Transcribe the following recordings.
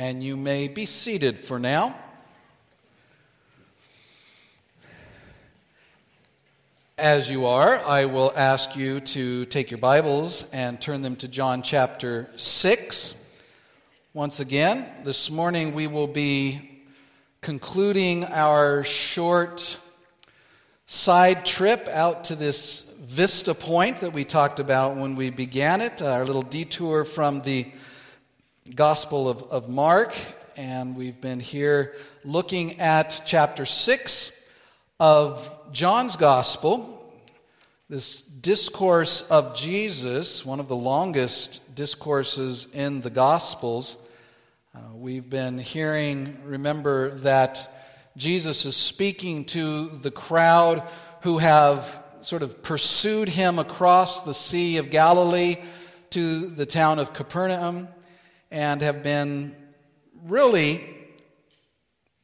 and you may be seated for now. As you are, I will ask you to take your Bibles and turn them to John chapter 6. Once again, this morning we will be concluding our short side trip out to this vista point that we talked about when we began it, uh, our little detour from the Gospel of, of Mark. And we've been here looking at chapter 6 of John's Gospel, this discourse of Jesus, one of the longest discourses in the Gospels. Uh, we've been hearing, remember, that Jesus is speaking to the crowd who have sort of pursued him across the Sea of Galilee to the town of Capernaum and have been really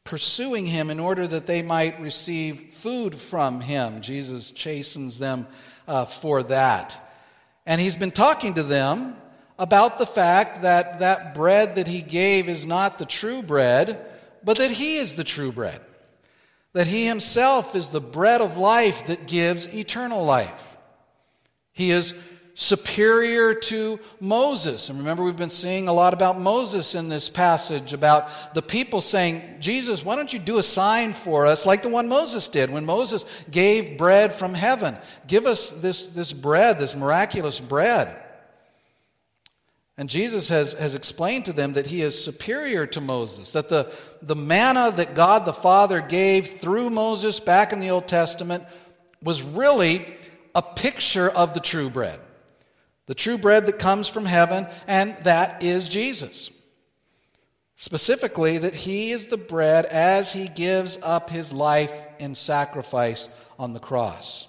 pursuing him in order that they might receive food from him. Jesus chastens them uh, for that. And he's been talking to them about the fact that that bread that he gave is not the true bread, but that he is the true bread. That he himself is the bread of life that gives eternal life. He is superior to Moses. And remember, we've been seeing a lot about Moses in this passage, about the people saying, Jesus, why don't you do a sign for us like the one Moses did when Moses gave bread from heaven? Give us this, this bread, this miraculous bread. And Jesus has, has explained to them that he is superior to Moses, that the, the manna that God the Father gave through Moses back in the Old Testament was really a picture of the true bread the true bread that comes from heaven, and that is Jesus. Specifically, that he is the bread as he gives up his life in sacrifice on the cross.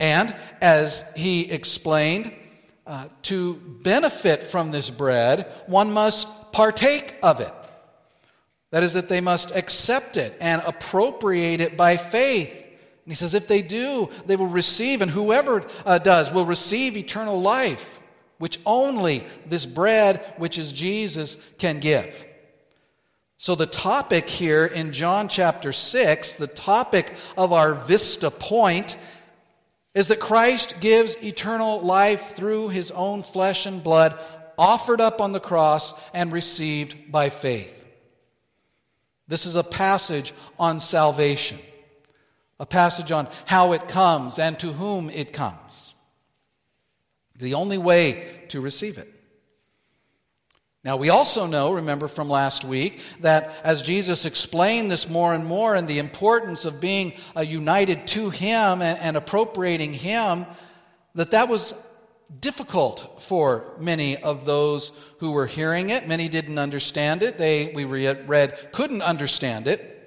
And as he explained, uh, to benefit from this bread, one must partake of it. That is, that they must accept it and appropriate it by faith and he says, if they do, they will receive, and whoever uh, does will receive eternal life, which only this bread, which is Jesus, can give. So, the topic here in John chapter 6, the topic of our vista point, is that Christ gives eternal life through his own flesh and blood, offered up on the cross and received by faith. This is a passage on salvation a passage on how it comes and to whom it comes. The only way to receive it. Now, we also know, remember from last week, that as Jesus explained this more and more and the importance of being uh, united to Him and, and appropriating Him, that that was difficult for many of those who were hearing it. Many didn't understand it. They, we read, couldn't understand it.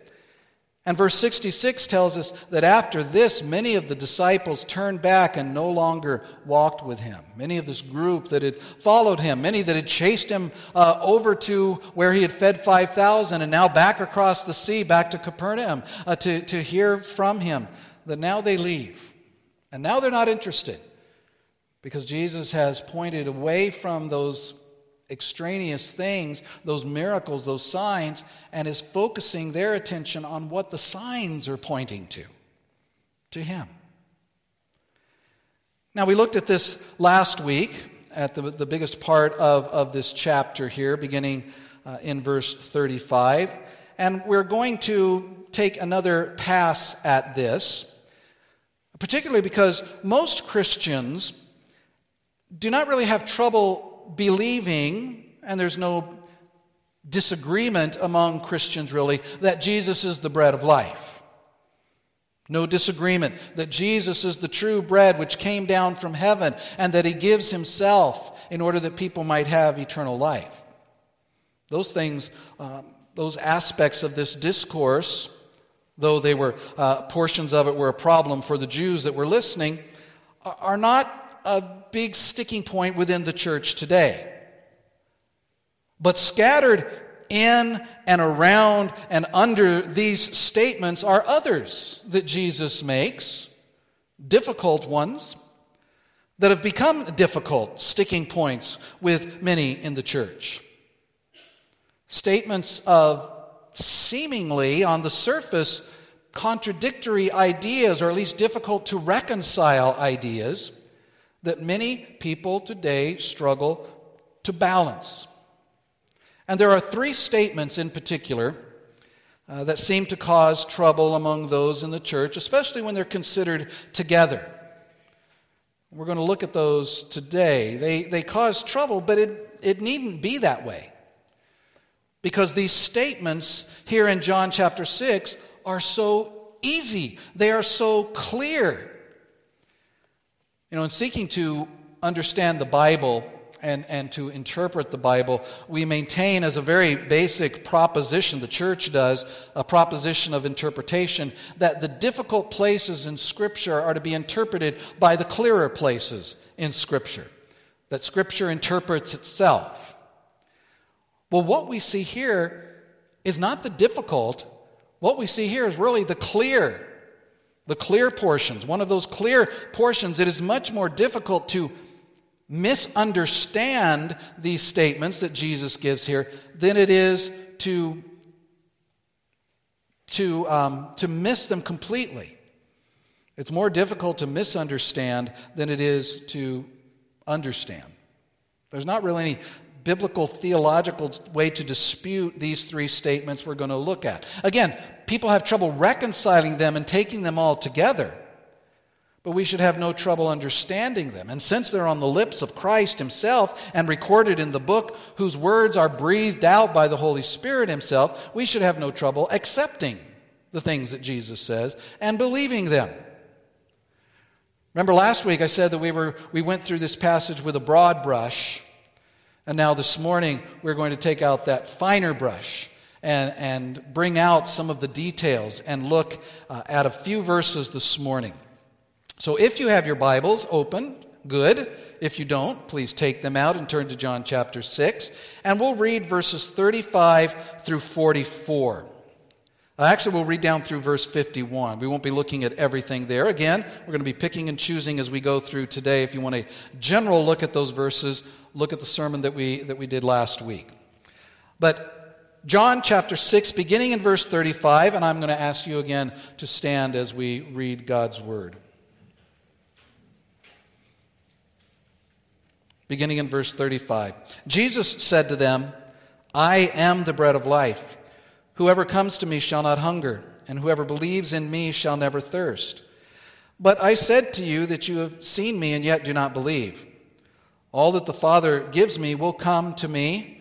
And verse 66 tells us that after this, many of the disciples turned back and no longer walked with him. Many of this group that had followed him, many that had chased him uh, over to where he had fed 5,000 and now back across the sea, back to Capernaum uh, to, to hear from him, that now they leave. And now they're not interested because Jesus has pointed away from those extraneous things, those miracles, those signs, and is focusing their attention on what the signs are pointing to, to Him. Now, we looked at this last week at the, the biggest part of, of this chapter here, beginning uh, in verse 35. And we're going to take another pass at this, particularly because most Christians do not really have trouble believing, and there's no disagreement among Christians really, that Jesus is the bread of life. No disagreement that Jesus is the true bread which came down from heaven and that he gives himself in order that people might have eternal life. Those things, um, those aspects of this discourse, though they were uh, portions of it were a problem for the Jews that were listening, are not a big sticking point within the church today. But scattered in and around and under these statements are others that Jesus makes, difficult ones, that have become difficult sticking points with many in the church. statements of seemingly, on the surface, contradictory ideas, or at least difficult to reconcile ideas, that many people today struggle to balance. And there are three statements in particular uh, that seem to cause trouble among those in the church, especially when they're considered together. We're going to look at those today. They, they cause trouble, but it, it needn't be that way. Because these statements here in John chapter 6 are so easy, they are so clear. You know, in seeking to understand the Bible and, and to interpret the Bible, we maintain as a very basic proposition, the church does, a proposition of interpretation, that the difficult places in Scripture are to be interpreted by the clearer places in Scripture, that Scripture interprets itself. Well, what we see here is not the difficult, what we see here is really the clear. The clear portions. One of those clear portions, it is much more difficult to misunderstand these statements that Jesus gives here than it is to, to, um, to miss them completely. It's more difficult to misunderstand than it is to understand. There's not really any biblical theological way to dispute these three statements we're going to look at. Again, people have trouble reconciling them and taking them all together, but we should have no trouble understanding them. And since they're on the lips of Christ Himself and recorded in the book whose words are breathed out by the Holy Spirit Himself, we should have no trouble accepting the things that Jesus says and believing them. Remember last week I said that we, were, we went through this passage with a broad brush and now this morning, we're going to take out that finer brush and, and bring out some of the details and look uh, at a few verses this morning. So if you have your Bibles open, good. If you don't, please take them out and turn to John chapter 6. And we'll read verses 35 through 44. Uh, actually, we'll read down through verse 51. We won't be looking at everything there. Again, we're going to be picking and choosing as we go through today. If you want a general look at those verses, look at the sermon that we, that we did last week. But John chapter 6, beginning in verse 35, and I'm going to ask you again to stand as we read God's word. Beginning in verse 35. Jesus said to them, I am the bread of life. Whoever comes to me shall not hunger, and whoever believes in me shall never thirst. But I said to you that you have seen me and yet do not believe. All that the Father gives me will come to me,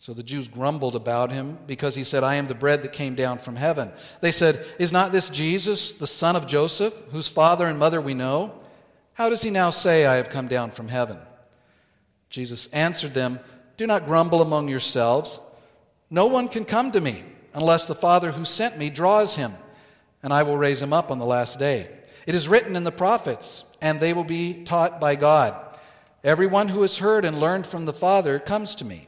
So the Jews grumbled about him because he said, I am the bread that came down from heaven. They said, Is not this Jesus, the son of Joseph, whose father and mother we know? How does he now say, I have come down from heaven? Jesus answered them, Do not grumble among yourselves. No one can come to me unless the Father who sent me draws him, and I will raise him up on the last day. It is written in the prophets, and they will be taught by God. Everyone who has heard and learned from the Father comes to me.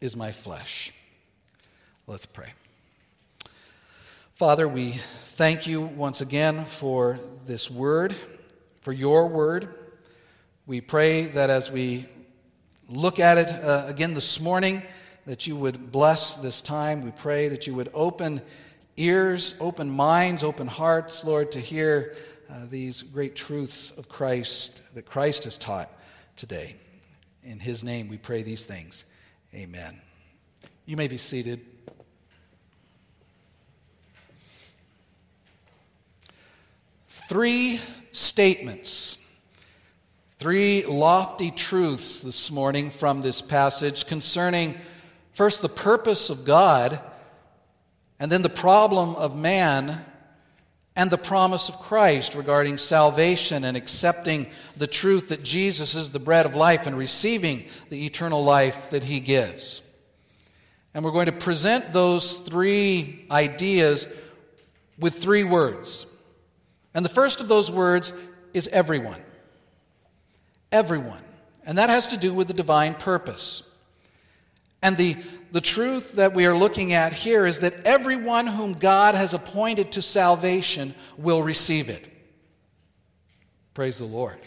is my flesh. Let's pray. Father, we thank you once again for this word, for your word. We pray that as we look at it uh, again this morning, that you would bless this time. We pray that you would open ears, open minds, open hearts, Lord, to hear uh, these great truths of Christ that Christ has taught today. In his name we pray these things. Amen. You may be seated. three statements, three lofty truths this morning from this passage concerning first the purpose of God, and then the problem of man, and the promise of Christ regarding salvation and accepting the truth that Jesus is the bread of life and receiving the eternal life that he gives. And we're going to present those three ideas with three words. And the first of those words is everyone. Everyone. And that has to do with the divine purpose. And the, the truth that we are looking at here is that everyone whom God has appointed to salvation will receive it. Praise the Lord.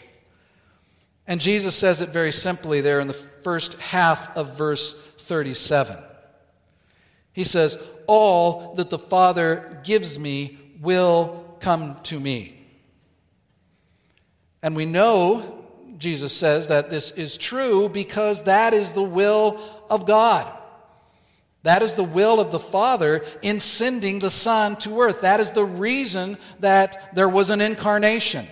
And Jesus says it very simply there in the first half of verse 37. He says, All that the Father gives me will come to me. And we know, Jesus says, that this is true because that is the will of God. That is the will of the Father in sending the Son to earth. That is the reason that there was an incarnation.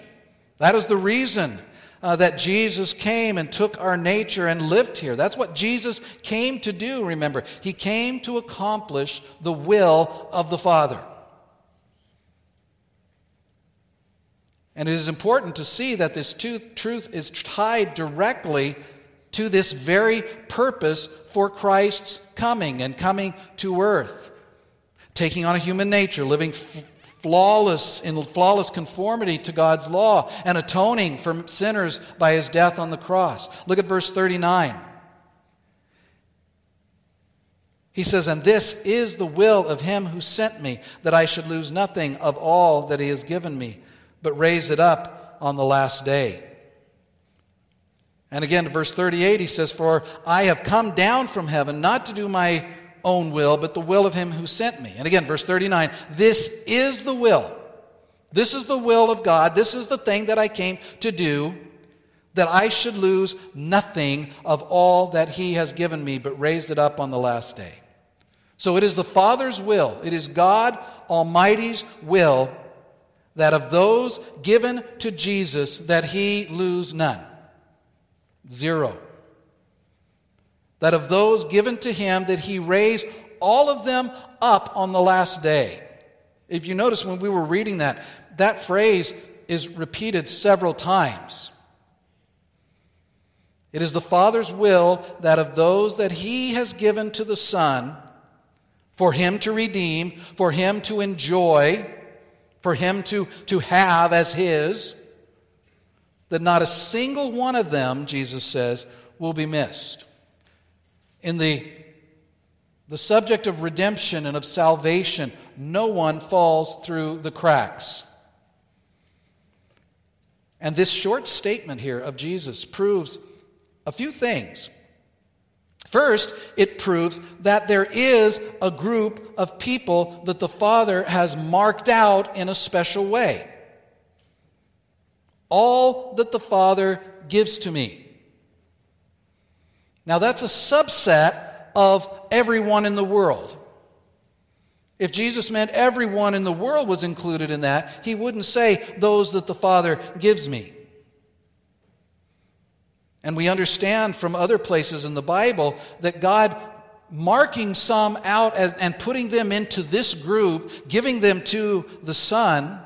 That is the reason uh, that Jesus came and took our nature and lived here. That's what Jesus came to do, remember. He came to accomplish the will of the Father. And it is important to see that this truth is tied directly to this very purpose for Christ's coming and coming to earth, taking on a human nature, living flawless in flawless conformity to God's law and atoning for sinners by his death on the cross. Look at verse 39. He says, And this is the will of him who sent me, that I should lose nothing of all that he has given me, but raise it up on the last day. And again, verse 38, he says, For I have come down from heaven not to do my own will, but the will of him who sent me. And again, verse 39 this is the will. This is the will of God. This is the thing that I came to do, that I should lose nothing of all that he has given me, but raised it up on the last day. So it is the Father's will, it is God Almighty's will that of those given to Jesus that he lose none. Zero that of those given to him that he raised all of them up on the last day. If you notice when we were reading that, that phrase is repeated several times. It is the Father's will that of those that he has given to the Son, for him to redeem, for him to enjoy, for him to, to have as his, that not a single one of them, Jesus says, will be missed. In the, the subject of redemption and of salvation, no one falls through the cracks. And this short statement here of Jesus proves a few things. First, it proves that there is a group of people that the Father has marked out in a special way. All that the Father gives to me. Now, that's a subset of everyone in the world. If Jesus meant everyone in the world was included in that, he wouldn't say, those that the Father gives me. And we understand from other places in the Bible that God marking some out as, and putting them into this group, giving them to the Son,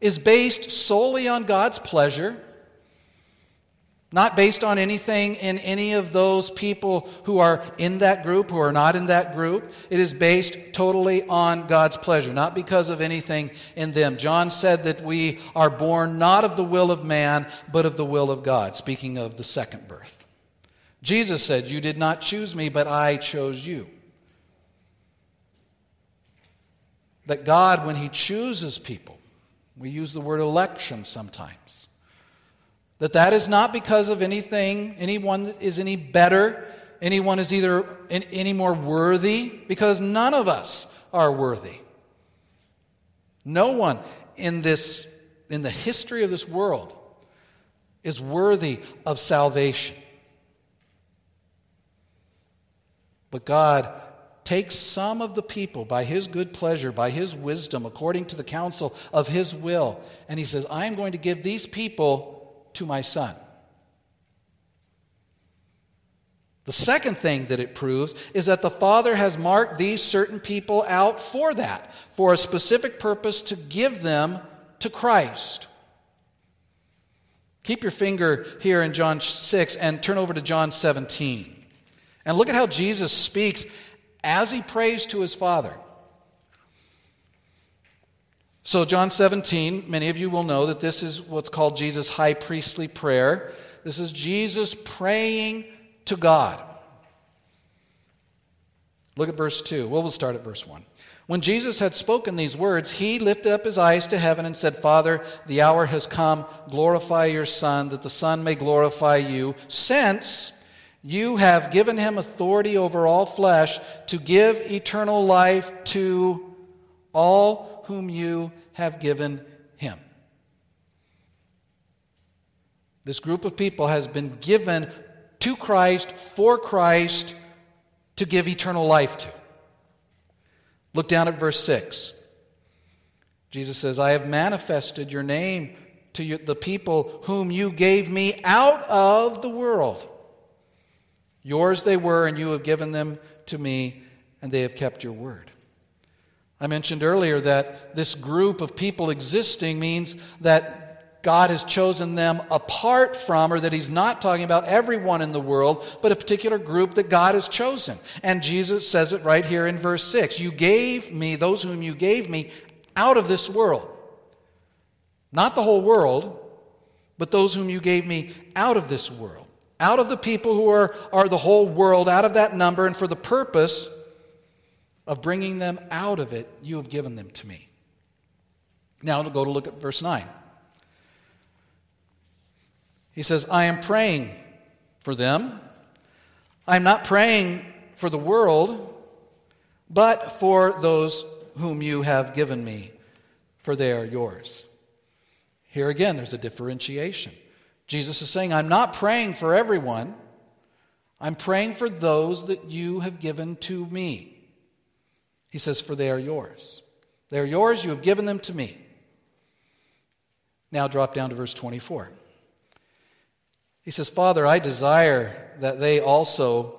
is based solely on God's pleasure not based on anything in any of those people who are in that group, who are not in that group. It is based totally on God's pleasure, not because of anything in them. John said that we are born not of the will of man, but of the will of God, speaking of the second birth. Jesus said, You did not choose me, but I chose you. That God, when He chooses people, we use the word election sometimes that that is not because of anything, anyone is any better, anyone is either any more worthy, because none of us are worthy. No one in this in the history of this world is worthy of salvation. But God takes some of the people by his good pleasure, by his wisdom, according to the counsel of his will, and he says, I am going to give these people to my son. The second thing that it proves is that the Father has marked these certain people out for that, for a specific purpose to give them to Christ. Keep your finger here in John 6 and turn over to John 17. And look at how Jesus speaks as he prays to his Father. So, John 17, many of you will know that this is what's called Jesus' high priestly prayer. This is Jesus praying to God. Look at verse 2. Well, we'll start at verse 1. When Jesus had spoken these words, he lifted up his eyes to heaven and said, Father, the hour has come. Glorify your Son, that the Son may glorify you, since you have given him authority over all flesh to give eternal life to all whom you have given him. This group of people has been given to Christ, for Christ, to give eternal life to. Look down at verse 6. Jesus says, I have manifested your name to the people whom you gave me out of the world. Yours they were, and you have given them to me, and they have kept your word. I mentioned earlier that this group of people existing means that God has chosen them apart from, or that He's not talking about everyone in the world, but a particular group that God has chosen. And Jesus says it right here in verse 6 You gave me, those whom you gave me, out of this world. Not the whole world, but those whom you gave me out of this world out of the people who are, are the whole world, out of that number, and for the purpose of bringing them out of it, you have given them to me. Now, to go to look at verse 9. He says, I am praying for them. I'm not praying for the world, but for those whom you have given me, for they are yours. Here again, there's a differentiation. Jesus is saying, I'm not praying for everyone. I'm praying for those that you have given to me. He says, For they are yours. They are yours, you have given them to me. Now drop down to verse 24. He says, Father, I desire that they also,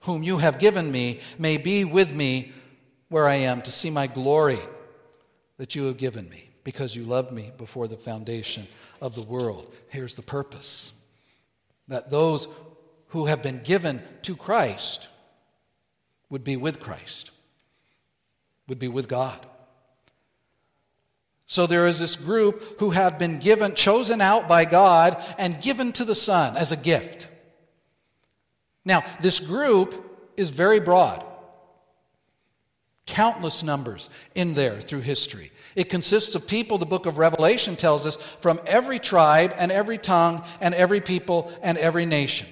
whom you have given me, may be with me where I am to see my glory that you have given me, because you loved me before the foundation of the world. Here's the purpose that those who have been given to Christ would be with Christ, would be with God. So there is this group who have been given, chosen out by God, and given to the Son as a gift. Now, this group is very broad. Countless numbers in there through history. It consists of people, the book of Revelation tells us, from every tribe and every tongue and every people and every nation.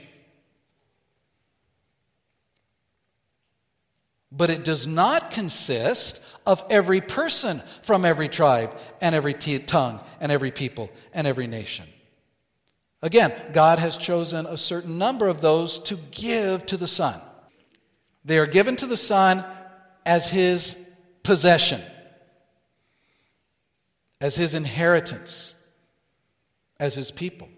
But it does not consist of every person from every tribe and every t- tongue and every people and every nation. Again, God has chosen a certain number of those to give to the Son. They are given to the Son as His possession as his inheritance, as his people.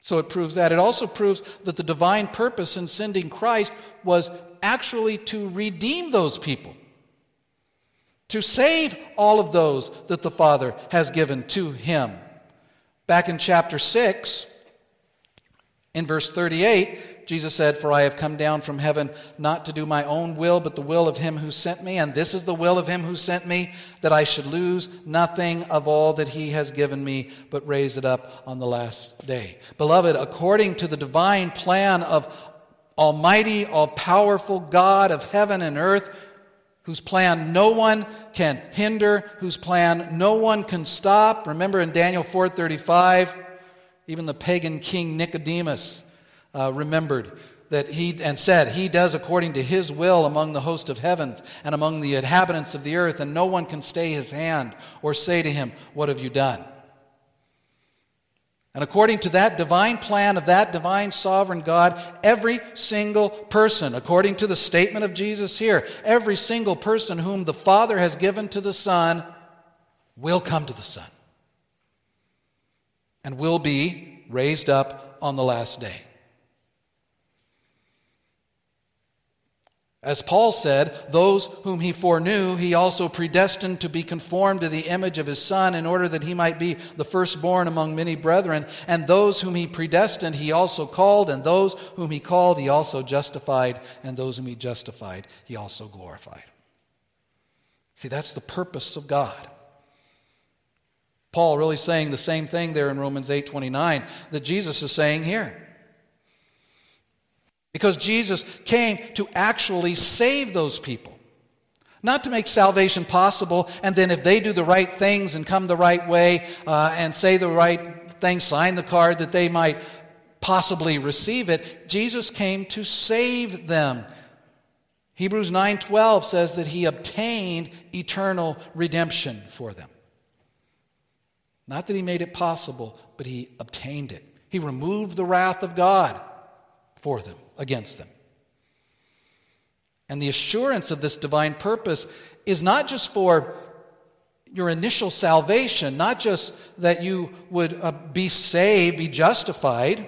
So it proves that. It also proves that the divine purpose in sending Christ was actually to redeem those people, to save all of those that the Father has given to him. Back in chapter 6, in verse 38, Jesus said, For I have come down from heaven not to do my own will, but the will of him who sent me. And this is the will of him who sent me, that I should lose nothing of all that he has given me, but raise it up on the last day. Beloved, according to the divine plan of Almighty, all powerful God of heaven and earth, whose plan no one can hinder, whose plan no one can stop. Remember in Daniel 4:35, even the pagan king Nicodemus uh, remembered that he and said he does according to his will among the host of heavens and among the inhabitants of the earth and no one can stay his hand or say to him what have you done And according to that divine plan of that divine sovereign God, every single person, according to the statement of Jesus here, every single person whom the Father has given to the Son will come to the Son and will be raised up on the last day. As Paul said, those whom he foreknew, he also predestined to be conformed to the image of his Son, in order that he might be the firstborn among many brethren. And those whom he predestined, he also called. And those whom he called, he also justified. And those whom he justified, he also glorified. See, that's the purpose of God. Paul really saying the same thing there in Romans 8 29 that Jesus is saying here. Because Jesus came to actually save those people. Not to make salvation possible, and then if they do the right things and come the right way uh, and say the right things, sign the card that they might possibly receive it. Jesus came to save them. Hebrews 9:12 says that he obtained eternal redemption for them. Not that he made it possible, but he obtained it. He removed the wrath of God for them against them. And the assurance of this divine purpose is not just for your initial salvation, not just that you would uh, be saved, be justified,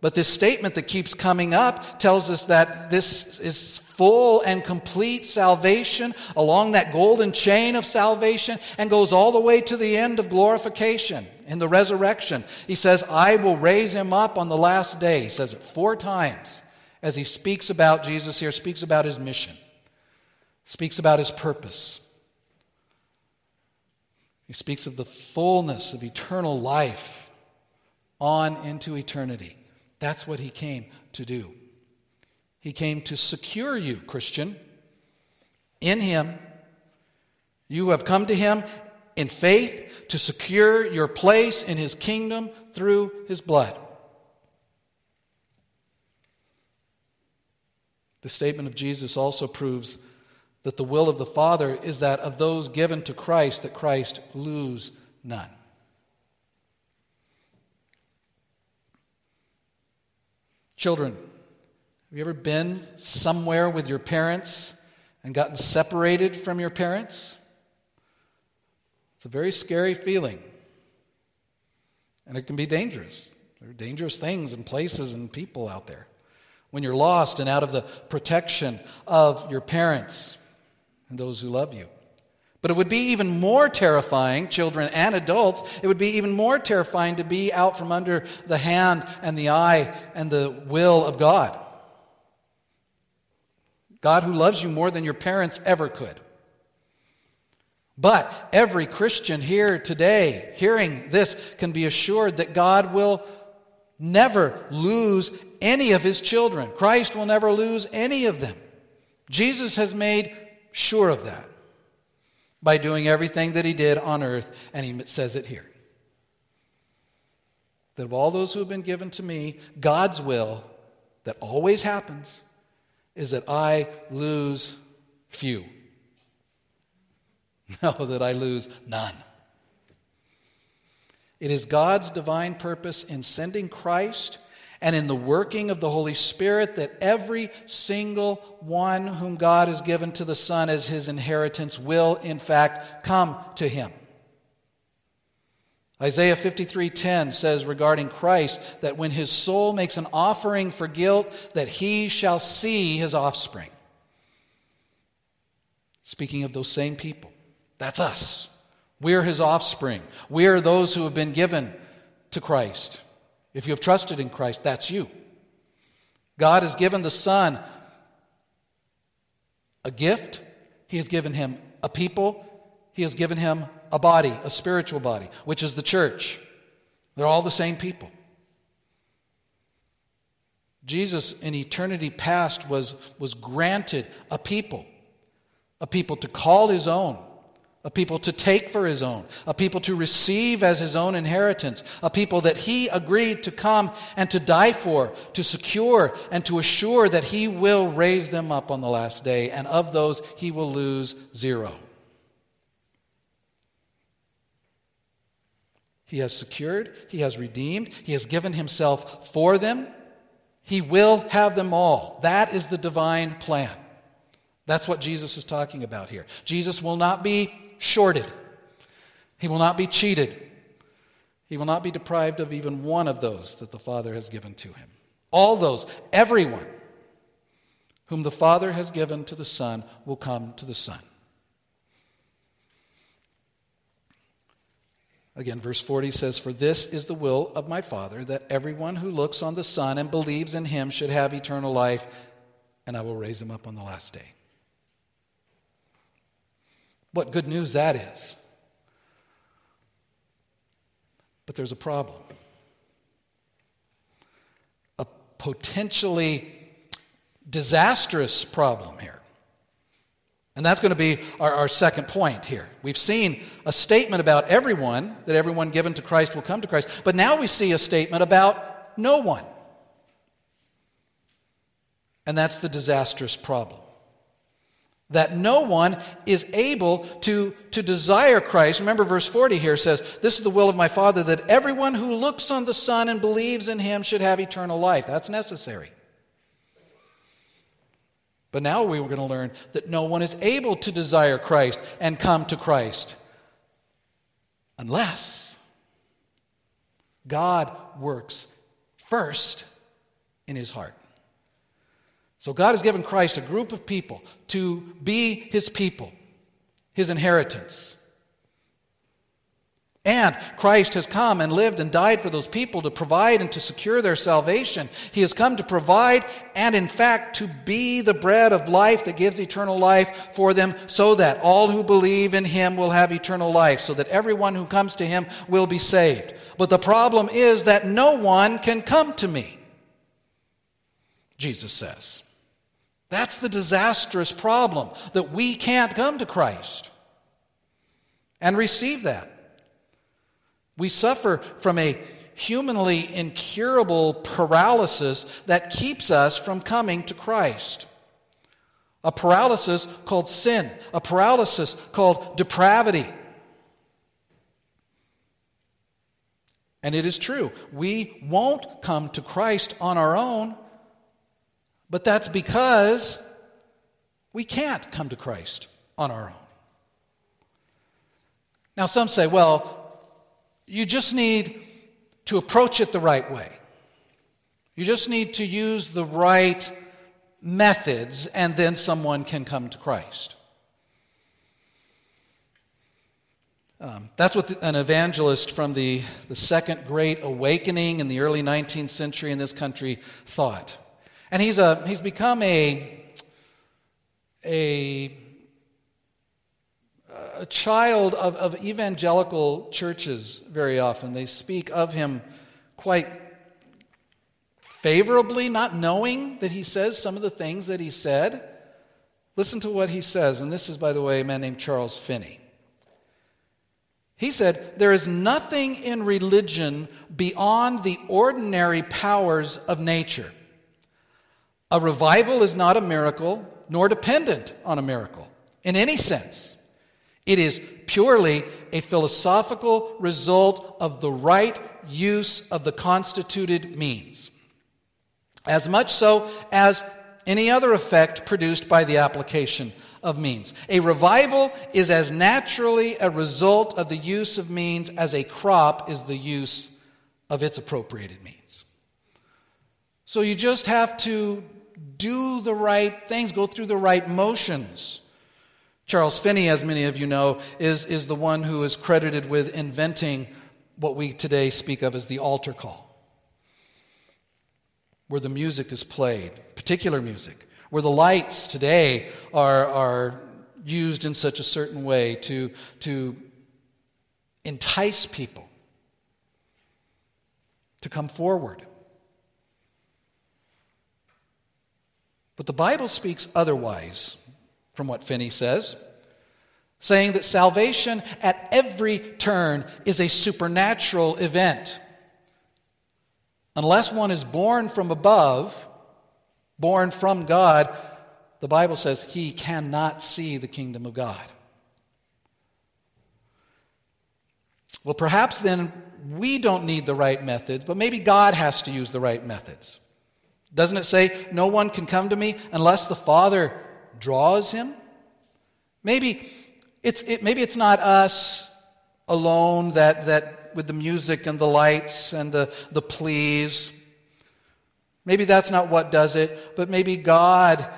but this statement that keeps coming up tells us that this is full and complete salvation along that golden chain of salvation and goes all the way to the end of glorification in the resurrection. He says, I will raise him up on the last day. He says it four times as he speaks about Jesus here, speaks about his mission, speaks about his purpose. He speaks of the fullness of eternal life on into eternity. That's what he came to do. He came to secure you, Christian. In him, you have come to him in faith to secure your place in his kingdom through his blood. The statement of Jesus also proves that the will of the Father is that of those given to Christ, that Christ lose none. Children, have you ever been somewhere with your parents and gotten separated from your parents? It's a very scary feeling. And it can be dangerous. There are dangerous things and places and people out there when you're lost and out of the protection of your parents and those who love you. But it would be even more terrifying, children and adults, it would be even more terrifying to be out from under the hand and the eye and the will of God. God who loves you more than your parents ever could. But every Christian here today, hearing this, can be assured that God will never lose any of his children. Christ will never lose any of them. Jesus has made sure of that by doing everything that he did on earth, and he says it here. That of all those who have been given to me, God's will, that always happens, is that I lose few. No, that I lose none. It is God's divine purpose in sending Christ and in the working of the Holy Spirit that every single one whom God has given to the Son as his inheritance will, in fact, come to him. Isaiah 53:10 says regarding Christ that when his soul makes an offering for guilt that he shall see his offspring. Speaking of those same people. That's us. We're his offspring. We are those who have been given to Christ. If you have trusted in Christ, that's you. God has given the Son a gift, He has given him a people, He has given him a body, a spiritual body, which is the church. They're all the same people. Jesus in eternity past was, was granted a people, a people to call his own, a people to take for his own, a people to receive as his own inheritance, a people that he agreed to come and to die for, to secure and to assure that he will raise them up on the last day, and of those he will lose zero. He has secured, He has redeemed, He has given Himself for them. He will have them all. That is the divine plan. That's what Jesus is talking about here. Jesus will not be shorted, He will not be cheated, He will not be deprived of even one of those that the Father has given to Him. All those, everyone whom the Father has given to the Son will come to the Son. Again, verse 40 says, For this is the will of my Father, that everyone who looks on the Son and believes in him should have eternal life, and I will raise him up on the last day. What good news that is. But there's a problem. A potentially disastrous problem here. And that's going to be our, our, second point here. We've seen a statement about everyone, that everyone given to Christ will come to Christ, but now we see a statement about no one. And that's the disastrous problem. That no one is able to, to desire Christ. Remember, verse 40 here says, This is the will of my Father, that everyone who looks on the Son and believes in him should have eternal life. That's necessary. But now we were going to learn that no one is able to desire Christ and come to Christ unless God works first in his heart. So God has given Christ a group of people to be his people, his inheritance. And Christ has come and lived and died for those people to provide and to secure their salvation. He has come to provide and, in fact, to be the bread of life that gives eternal life for them, so that all who believe in Him will have eternal life, so that everyone who comes to Him will be saved. But the problem is that no one can come to me, Jesus says. That's the disastrous problem, that we can't come to Christ and receive that. We suffer from a humanly incurable paralysis that keeps us from coming to Christ. A paralysis called sin, a paralysis called depravity. And it is true, we won't come to Christ on our own, but that's because we can't come to Christ on our own. Now, some say, well, you just need to approach it the right way. You just need to use the right methods, and then someone can come to Christ. Um, that's what the, an evangelist from the, the Second Great Awakening in the early 19th century in this country thought. And he's, a, he's become a, a a child of, of evangelical churches very often. They speak of him quite favorably, not knowing that he says some of the things that he said. Listen to what he says, and this is, by the way, a man named Charles Finney. He said, There is nothing in religion beyond the ordinary powers of nature. A revival is not a miracle, nor dependent on a miracle in any sense. It is purely a philosophical result of the right use of the constituted means, as much so as any other effect produced by the application of means. A revival is as naturally a result of the use of means as a crop is the use of its appropriated means. So you just have to do the right things, go through the right motions. Charles Finney, as many of you know, is, is the one who is credited with inventing what we today speak of as the altar call, where the music is played, particular music, where the lights today are, are used in such a certain way to, to entice people to come forward. But the Bible speaks otherwise from what Finney says, saying that salvation at every turn is a supernatural event. Unless one is born from above, born from God, the Bible says he cannot see the kingdom of God. Well, perhaps then we don't need the right methods, but maybe God has to use the right methods. Doesn't it say, No one can come to me unless the Father draws him? Maybe it's, it, maybe it's not us alone that, that with the music and the lights and the, the pleas. Maybe that's not what does it, but maybe God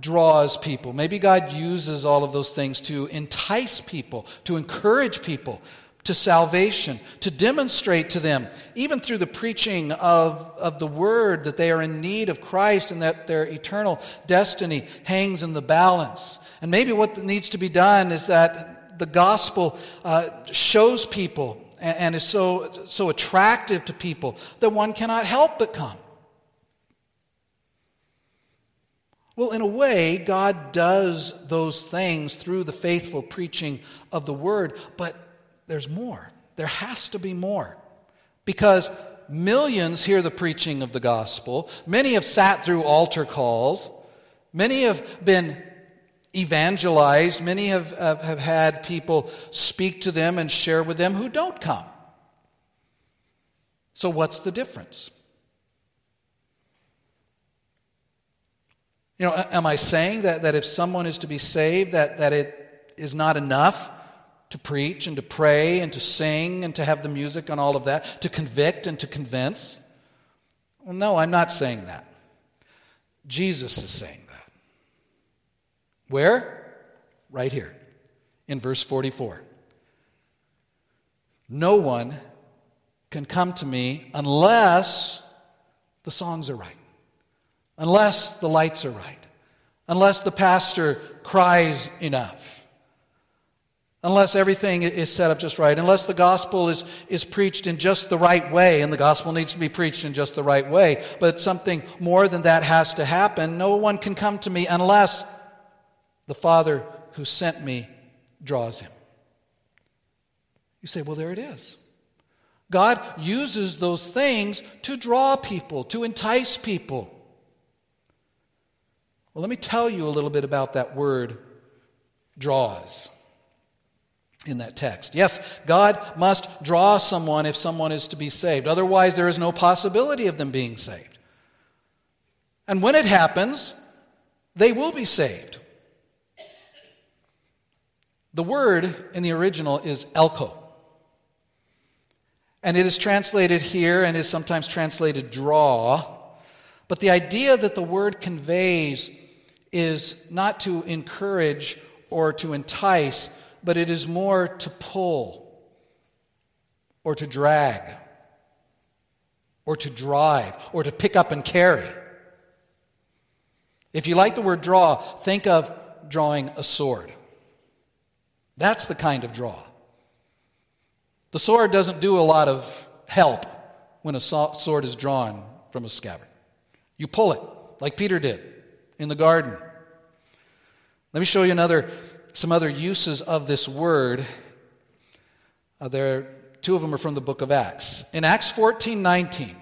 draws people. Maybe God uses all of those things to entice people, to encourage people to salvation, to demonstrate to them, even through the preaching of, of the word, that they are in need of Christ and that their eternal destiny hangs in the balance. And maybe what needs to be done is that the gospel uh, shows people and, and is so, so attractive to people that one cannot help but come. Well, in a way, God does those things through the faithful preaching of the word, but there's more. There has to be more. Because millions hear the preaching of the gospel, many have sat through altar calls, many have been evangelized, many have, have, have had people speak to them and share with them who don't come. So, what's the difference? You know, am I saying that, that if someone is to be saved, that, that it is not enough to preach and to pray and to sing and to have the music and all of that, to convict and to convince? Well, no, I'm not saying that. Jesus is saying that. Where? Right here in verse 44. No one can come to me unless the songs are right unless the lights are right, unless the pastor cries enough, unless everything is set up just right, unless the gospel is, is preached in just the right way, and the gospel needs to be preached in just the right way, but something more than that has to happen. No one can come to me unless the Father who sent me draws him. You say, well, there it is. God uses those things to draw people, to entice people. Well, let me tell you a little bit about that word draws in that text. Yes, God must draw someone if someone is to be saved. Otherwise, there is no possibility of them being saved. And when it happens, they will be saved. The word in the original is elko. And it is translated here and is sometimes translated draw. But the idea that the word conveys is not to encourage or to entice, but it is more to pull or to drag or to drive or to pick up and carry. If you like the word draw, think of drawing a sword. That's the kind of draw. The sword doesn't do a lot of help when a sword is drawn from a scabbard. You pull it, like Peter did in the garden. Let me show you another, some other uses of this word. Uh, there, two of them are from the book of Acts. In Acts 14 19,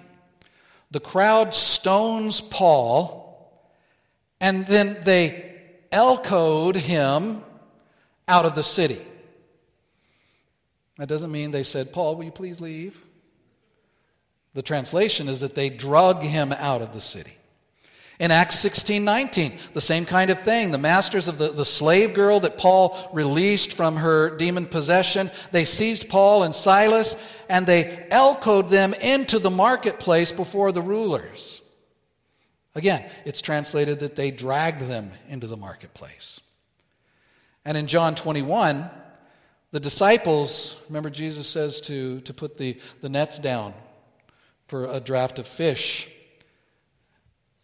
the crowd stones Paul, and then they elkoed him out of the city. That doesn't mean they said, Paul, will you please leave? The translation is that they drug him out of the city. In Acts 16 19, the same kind of thing. The masters of the, the slave girl that Paul released from her demon possession, they seized Paul and Silas and they elkoed them into the marketplace before the rulers. Again, it's translated that they dragged them into the marketplace. And in John 21, the disciples, remember Jesus says to, to put the, the nets down for a draft of fish.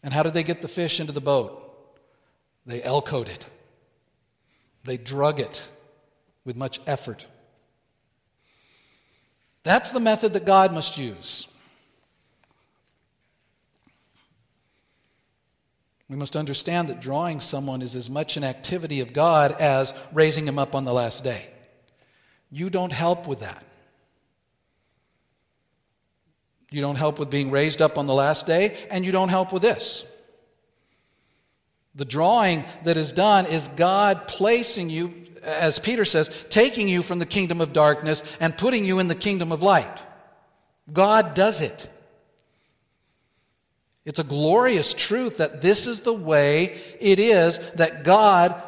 And how did they get the fish into the boat? They elkoed it, they drug it with much effort. That's the method that God must use. We must understand that drawing someone is as much an activity of God as raising him up on the last day. You don't help with that. You don't help with being raised up on the last day, and you don't help with this. The drawing that is done is God placing you, as Peter says, taking you from the kingdom of darkness and putting you in the kingdom of light. God does it. It's a glorious truth that this is the way it is that God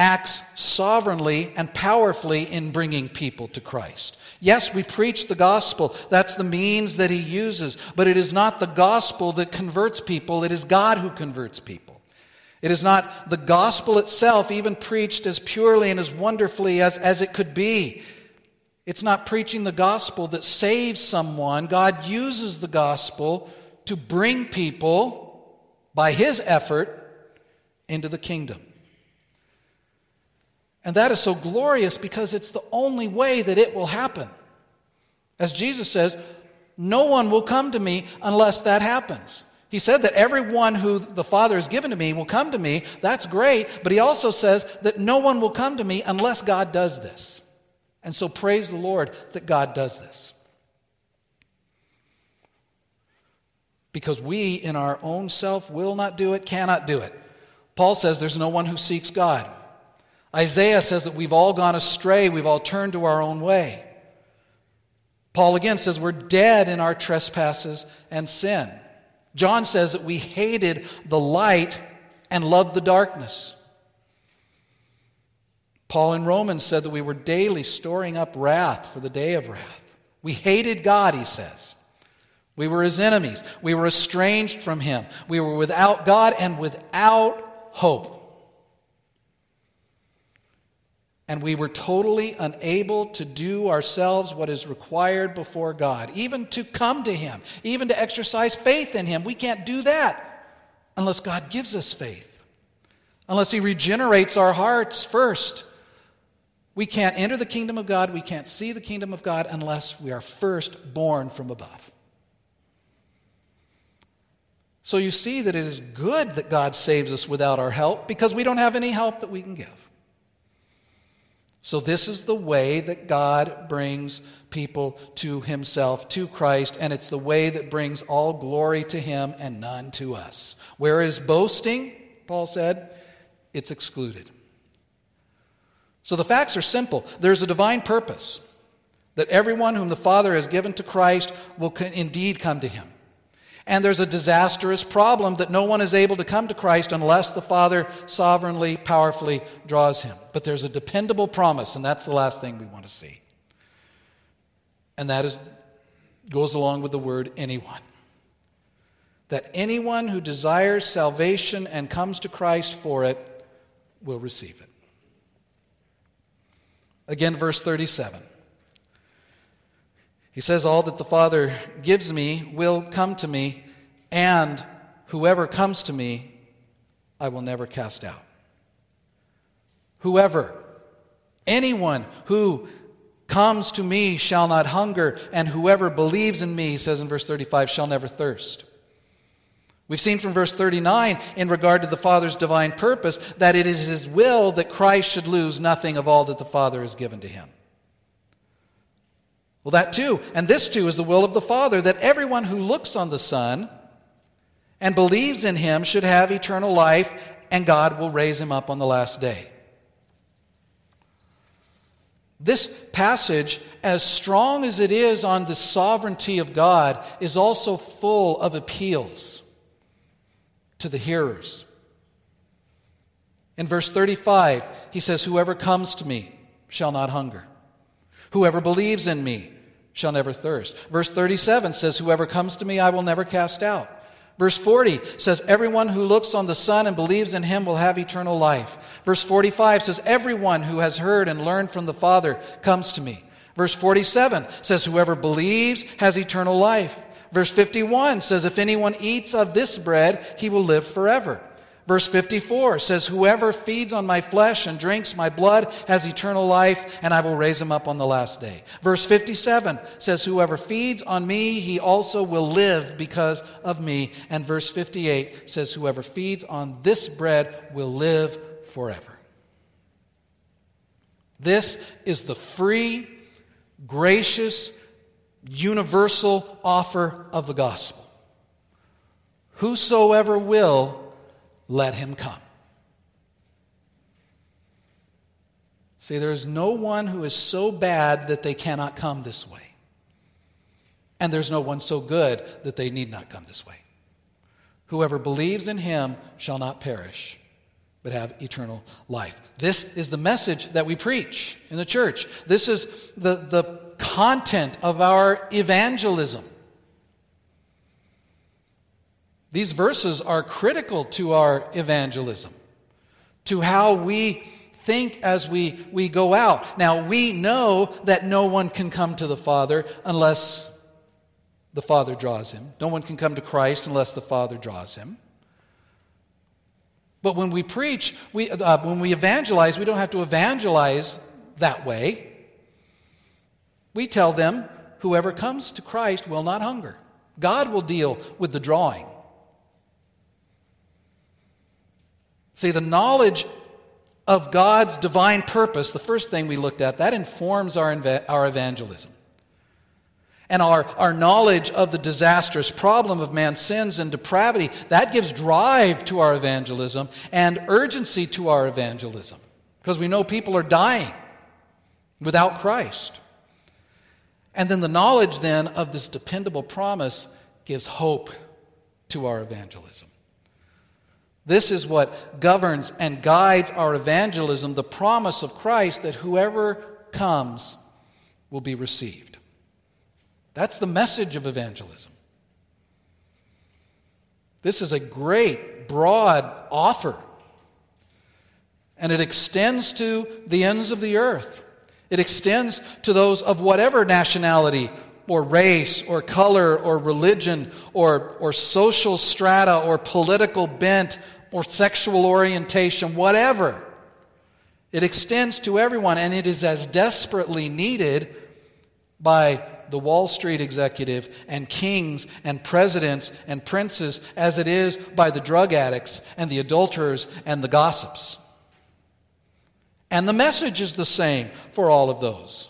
acts sovereignly and powerfully in bringing people to Christ. Yes, we preach the gospel. That's the means that he uses. But it is not the gospel that converts people, it is God who converts people. It is not the gospel itself, even preached as purely and as wonderfully as, as it could be. It's not preaching the gospel that saves someone. God uses the gospel to bring people, by his effort, into the kingdom. And that is so glorious because it's the only way that it will happen. As Jesus says, no one will come to me unless that happens. He said that everyone who the Father has given to me will come to me. That's great. But he also says that no one will come to me unless God does this. And so praise the Lord that God does this. Because we, in our own self, will not do it, cannot do it. Paul says there's no one who seeks God. Isaiah says that we've all gone astray, we've all turned to our own way. Paul again says we're dead in our trespasses and sin. John says that we hated the light and loved the darkness. Paul in Romans said that we were daily storing up wrath for the day of wrath. We hated God, he says. We were his enemies. We were estranged from him. We were without God and without hope. And we were totally unable to do ourselves what is required before God, even to come to Him, even to exercise faith in Him. We can't do that unless God gives us faith, unless He regenerates our hearts first. We can't enter the kingdom of God, we can't see the kingdom of God unless we are first born from above. So you see that it is good that God saves us without our help because we don't have any help that we can give. So, this is the way that God brings people to Himself, to Christ, and it's the way that brings all glory to Him and none to us. Where is boasting? Paul said, it's excluded. So, the facts are simple there's a divine purpose that everyone whom the Father has given to Christ will indeed come to Him. And there's a disastrous problem that no one is able to come to Christ unless the Father sovereignly, powerfully draws him. But there's a dependable promise, and that's the last thing we want to see. And that is goes along with the word anyone. That anyone who desires salvation and comes to Christ for it will receive it. Again, verse 37. He says, All that the Father gives me will come to me, and whoever comes to me, I will never cast out. Whoever, anyone who comes to me shall not hunger, and whoever believes in me, he says in verse 35, shall never thirst. We've seen from verse 39, in regard to the Father's divine purpose, that it is His will that Christ should lose nothing of all that the Father has given to Him. Well, that too, and this too, is the will of the Father that everyone who looks on the Son and believes in him should have eternal life, and God will raise him up on the last day. This passage, as strong as it is on the sovereignty of God, is also full of appeals to the hearers. In verse 35, he says, Whoever comes to me shall not hunger. Whoever believes in me shall never thirst. Verse 37 says, Whoever comes to me, I will never cast out. Verse 40 says, Everyone who looks on the Son and believes in him will have eternal life. Verse 45 says, Everyone who has heard and learned from the Father comes to me. Verse 47 says, Whoever believes has eternal life. Verse 51 says, If anyone eats of this bread, he will live forever. Verse 54 says, Whoever feeds on my flesh and drinks my blood has eternal life, and I will raise him up on the last day. Verse 57 says, Whoever feeds on me, he also will live because of me. And verse 58 says, Whoever feeds on this bread will live forever. This is the free, gracious, universal offer of the gospel. Whosoever will let him come. See, there is no one who is so bad that they cannot come this way. and there's no one so good that they need not come this way. Whoever believes in him shall not perish, but have eternal life. This is the message that we preach in the church. This is the, the content of our evangelism. These verses are critical to our evangelism, to how we think as we, we go out. Now, we know that no one can come to the Father unless the Father draws him. No one can come to Christ unless the Father draws him. But when we preach, we, uh, when we evangelize, we don't have to evangelize that way. We tell them, whoever comes to Christ will not hunger. God will deal with the drawing. See, the knowledge of God's divine purpose, the first thing we looked at, that informs our, our evangelism. And our, our knowledge of the disastrous problem of man's sins and depravity, that gives drive to our evangelism and urgency to our evangelism. Because we know people are dying without Christ. And then the knowledge then of this dependable promise gives hope to our evangelism. This is what governs and guides our evangelism the promise of Christ that whoever comes will be received. That's the message of evangelism. This is a great, broad offer, and it extends to the ends of the earth. It extends to those of whatever nationality or race or color or religion or, or social strata or political bent or sexual orientation, whatever. It extends to everyone, and it is as desperately needed by the Wall Street executive and kings and presidents and princes as it is by the drug addicts and the adulterers and the gossips. And the message is the same for all of those.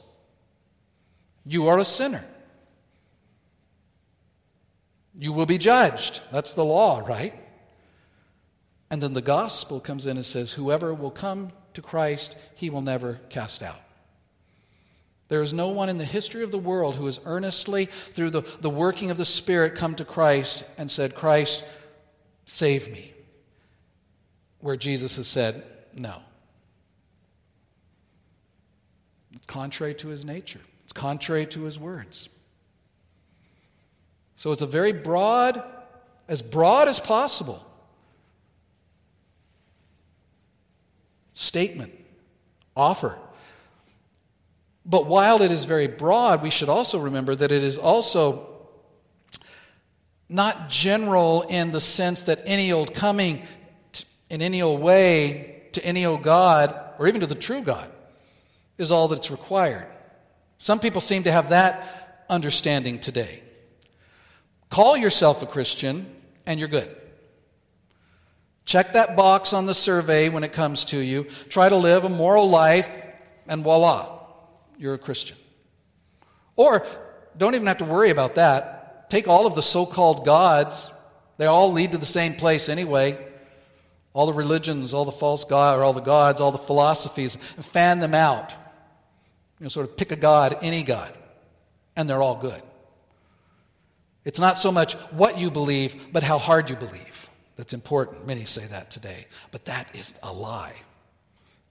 You are a sinner. You will be judged. That's the law, right? And then the gospel comes in and says, Whoever will come to Christ, he will never cast out. There is no one in the history of the world who has earnestly, through the, the working of the Spirit, come to Christ and said, Christ, save me. Where Jesus has said, No. It's contrary to his nature, it's contrary to his words. So it's a very broad, as broad as possible statement, offer. But while it is very broad, we should also remember that it is also not general in the sense that any old coming in any old way to any old God or even to the true God is all that's required. Some people seem to have that understanding today. Call yourself a Christian and you're good. Check that box on the survey when it comes to you. Try to live a moral life, and voila, you're a Christian. Or don't even have to worry about that. Take all of the so called gods, they all lead to the same place anyway. All the religions, all the false gods, or all the gods, all the philosophies, fan them out. You know, sort of pick a god, any god, and they're all good. It's not so much what you believe, but how hard you believe that's important. Many say that today. But that is a lie.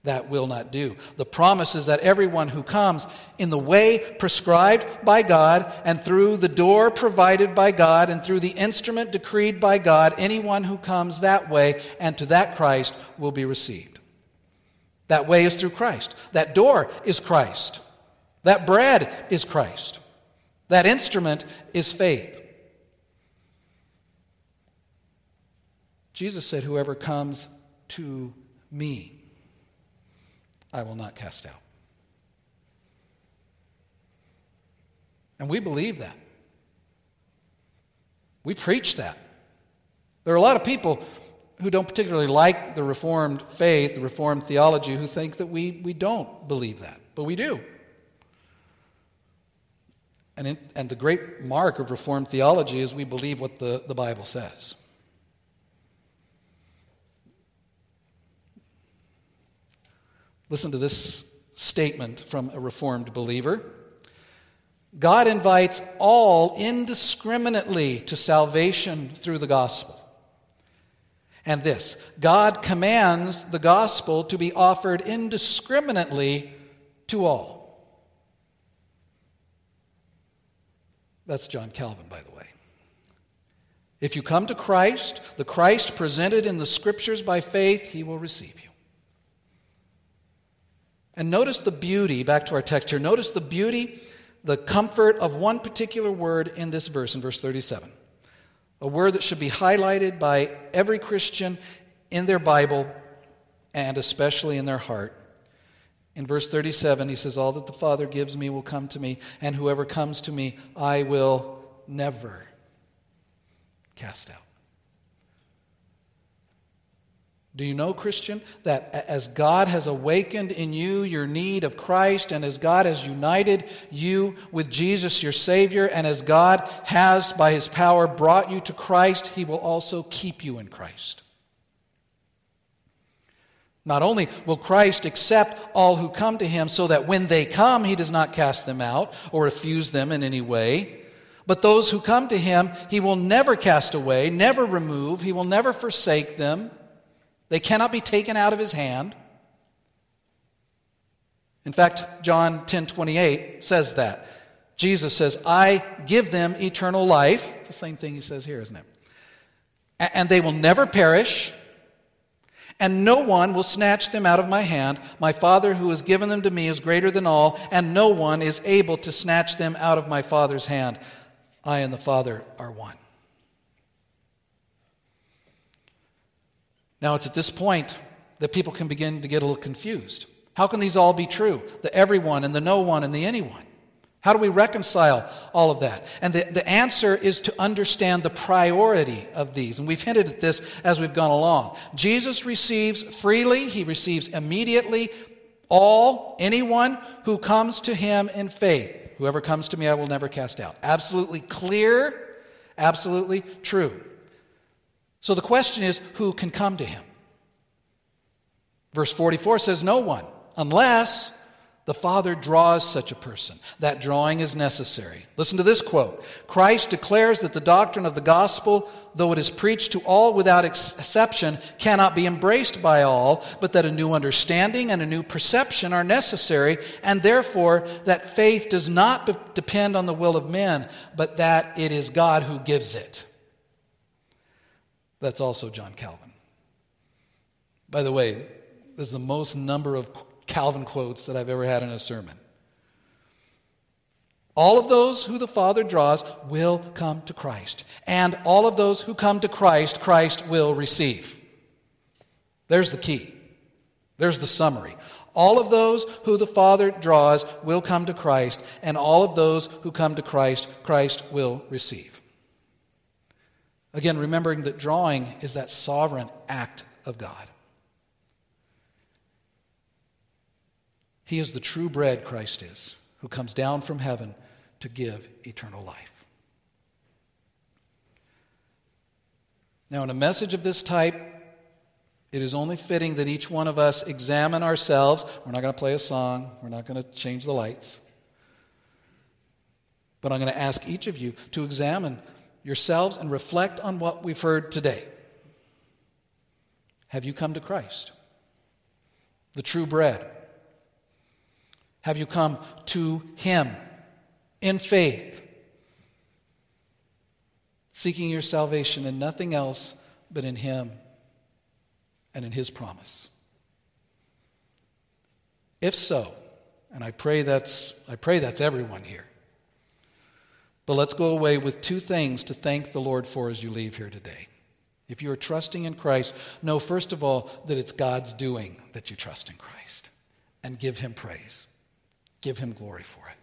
That will not do. The promise is that everyone who comes in the way prescribed by God and through the door provided by God and through the instrument decreed by God, anyone who comes that way and to that Christ will be received. That way is through Christ. That door is Christ. That bread is Christ. That instrument is faith. Jesus said, Whoever comes to me, I will not cast out. And we believe that. We preach that. There are a lot of people who don't particularly like the Reformed faith, the Reformed theology, who think that we, we don't believe that, but we do. And, in, and the great mark of Reformed theology is we believe what the, the Bible says. Listen to this statement from a Reformed believer. God invites all indiscriminately to salvation through the gospel. And this God commands the gospel to be offered indiscriminately to all. That's John Calvin, by the way. If you come to Christ, the Christ presented in the scriptures by faith, he will receive you. And notice the beauty, back to our text here, notice the beauty, the comfort of one particular word in this verse, in verse 37. A word that should be highlighted by every Christian in their Bible and especially in their heart. In verse 37, he says, All that the Father gives me will come to me, and whoever comes to me, I will never cast out. Do you know, Christian, that as God has awakened in you your need of Christ, and as God has united you with Jesus, your Savior, and as God has, by His power, brought you to Christ, He will also keep you in Christ? Not only will Christ accept all who come to Him so that when they come, He does not cast them out or refuse them in any way, but those who come to him, he will never cast away, never remove, he will never forsake them. They cannot be taken out of his hand. In fact, John 10 28 says that. Jesus says, I give them eternal life. It's the same thing he says here, isn't it? And they will never perish, and no one will snatch them out of my hand. My Father who has given them to me is greater than all, and no one is able to snatch them out of my Father's hand. I and the Father are one. Now, it's at this point that people can begin to get a little confused. How can these all be true? The everyone and the no one and the anyone. How do we reconcile all of that? And the, the answer is to understand the priority of these. And we've hinted at this as we've gone along. Jesus receives freely, he receives immediately all, anyone who comes to him in faith. Whoever comes to me, I will never cast out. Absolutely clear, absolutely true. So the question is who can come to him? Verse 44 says, No one, unless the Father draws such a person. That drawing is necessary. Listen to this quote Christ declares that the doctrine of the gospel, though it is preached to all without exception, cannot be embraced by all, but that a new understanding and a new perception are necessary, and therefore that faith does not depend on the will of men, but that it is God who gives it. That's also John Calvin. By the way, this is the most number of Calvin quotes that I've ever had in a sermon. All of those who the Father draws will come to Christ. And all of those who come to Christ, Christ will receive. There's the key. There's the summary. All of those who the Father draws will come to Christ, and all of those who come to Christ, Christ will receive. Again, remembering that drawing is that sovereign act of God. He is the true bread, Christ is, who comes down from heaven to give eternal life. Now, in a message of this type, it is only fitting that each one of us examine ourselves. We're not going to play a song, we're not going to change the lights. But I'm going to ask each of you to examine yourselves and reflect on what we've heard today. Have you come to Christ, the true bread? Have you come to Him in faith, seeking your salvation in nothing else but in Him and in His promise? If so, and I pray that's, I pray that's everyone here. But let's go away with two things to thank the Lord for as you leave here today. If you are trusting in Christ, know first of all that it's God's doing that you trust in Christ and give Him praise. Give him glory for it.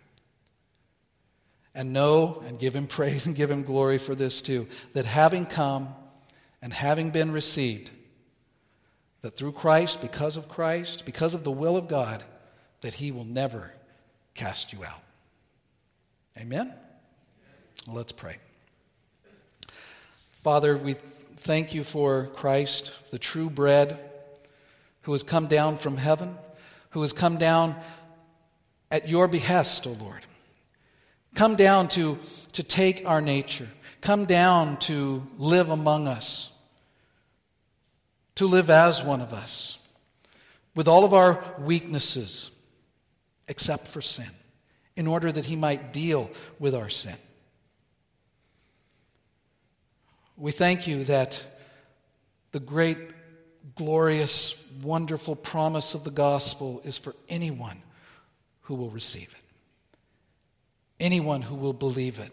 And know and give him praise and give him glory for this too that having come and having been received, that through Christ, because of Christ, because of the will of God, that he will never cast you out. Amen? Let's pray. Father, we thank you for Christ, the true bread, who has come down from heaven, who has come down at your behest, O Lord, Come down to, to take our nature. Come down to live among us, to live as one of us, with all of our weaknesses, except for sin, in order that He might deal with our sin. We thank you that the great, glorious, wonderful promise of the gospel is for anyone who will receive it, anyone who will believe it,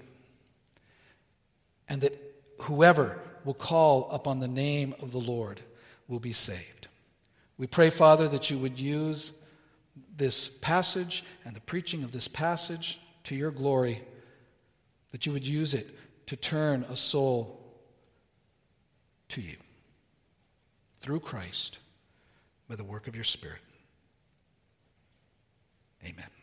and that whoever will call upon the name of the Lord will be saved. We pray, Father, that you would use this passage and the preaching of this passage to your glory, that you would use it to turn a soul to you through Christ by the work of your Spirit. Amen.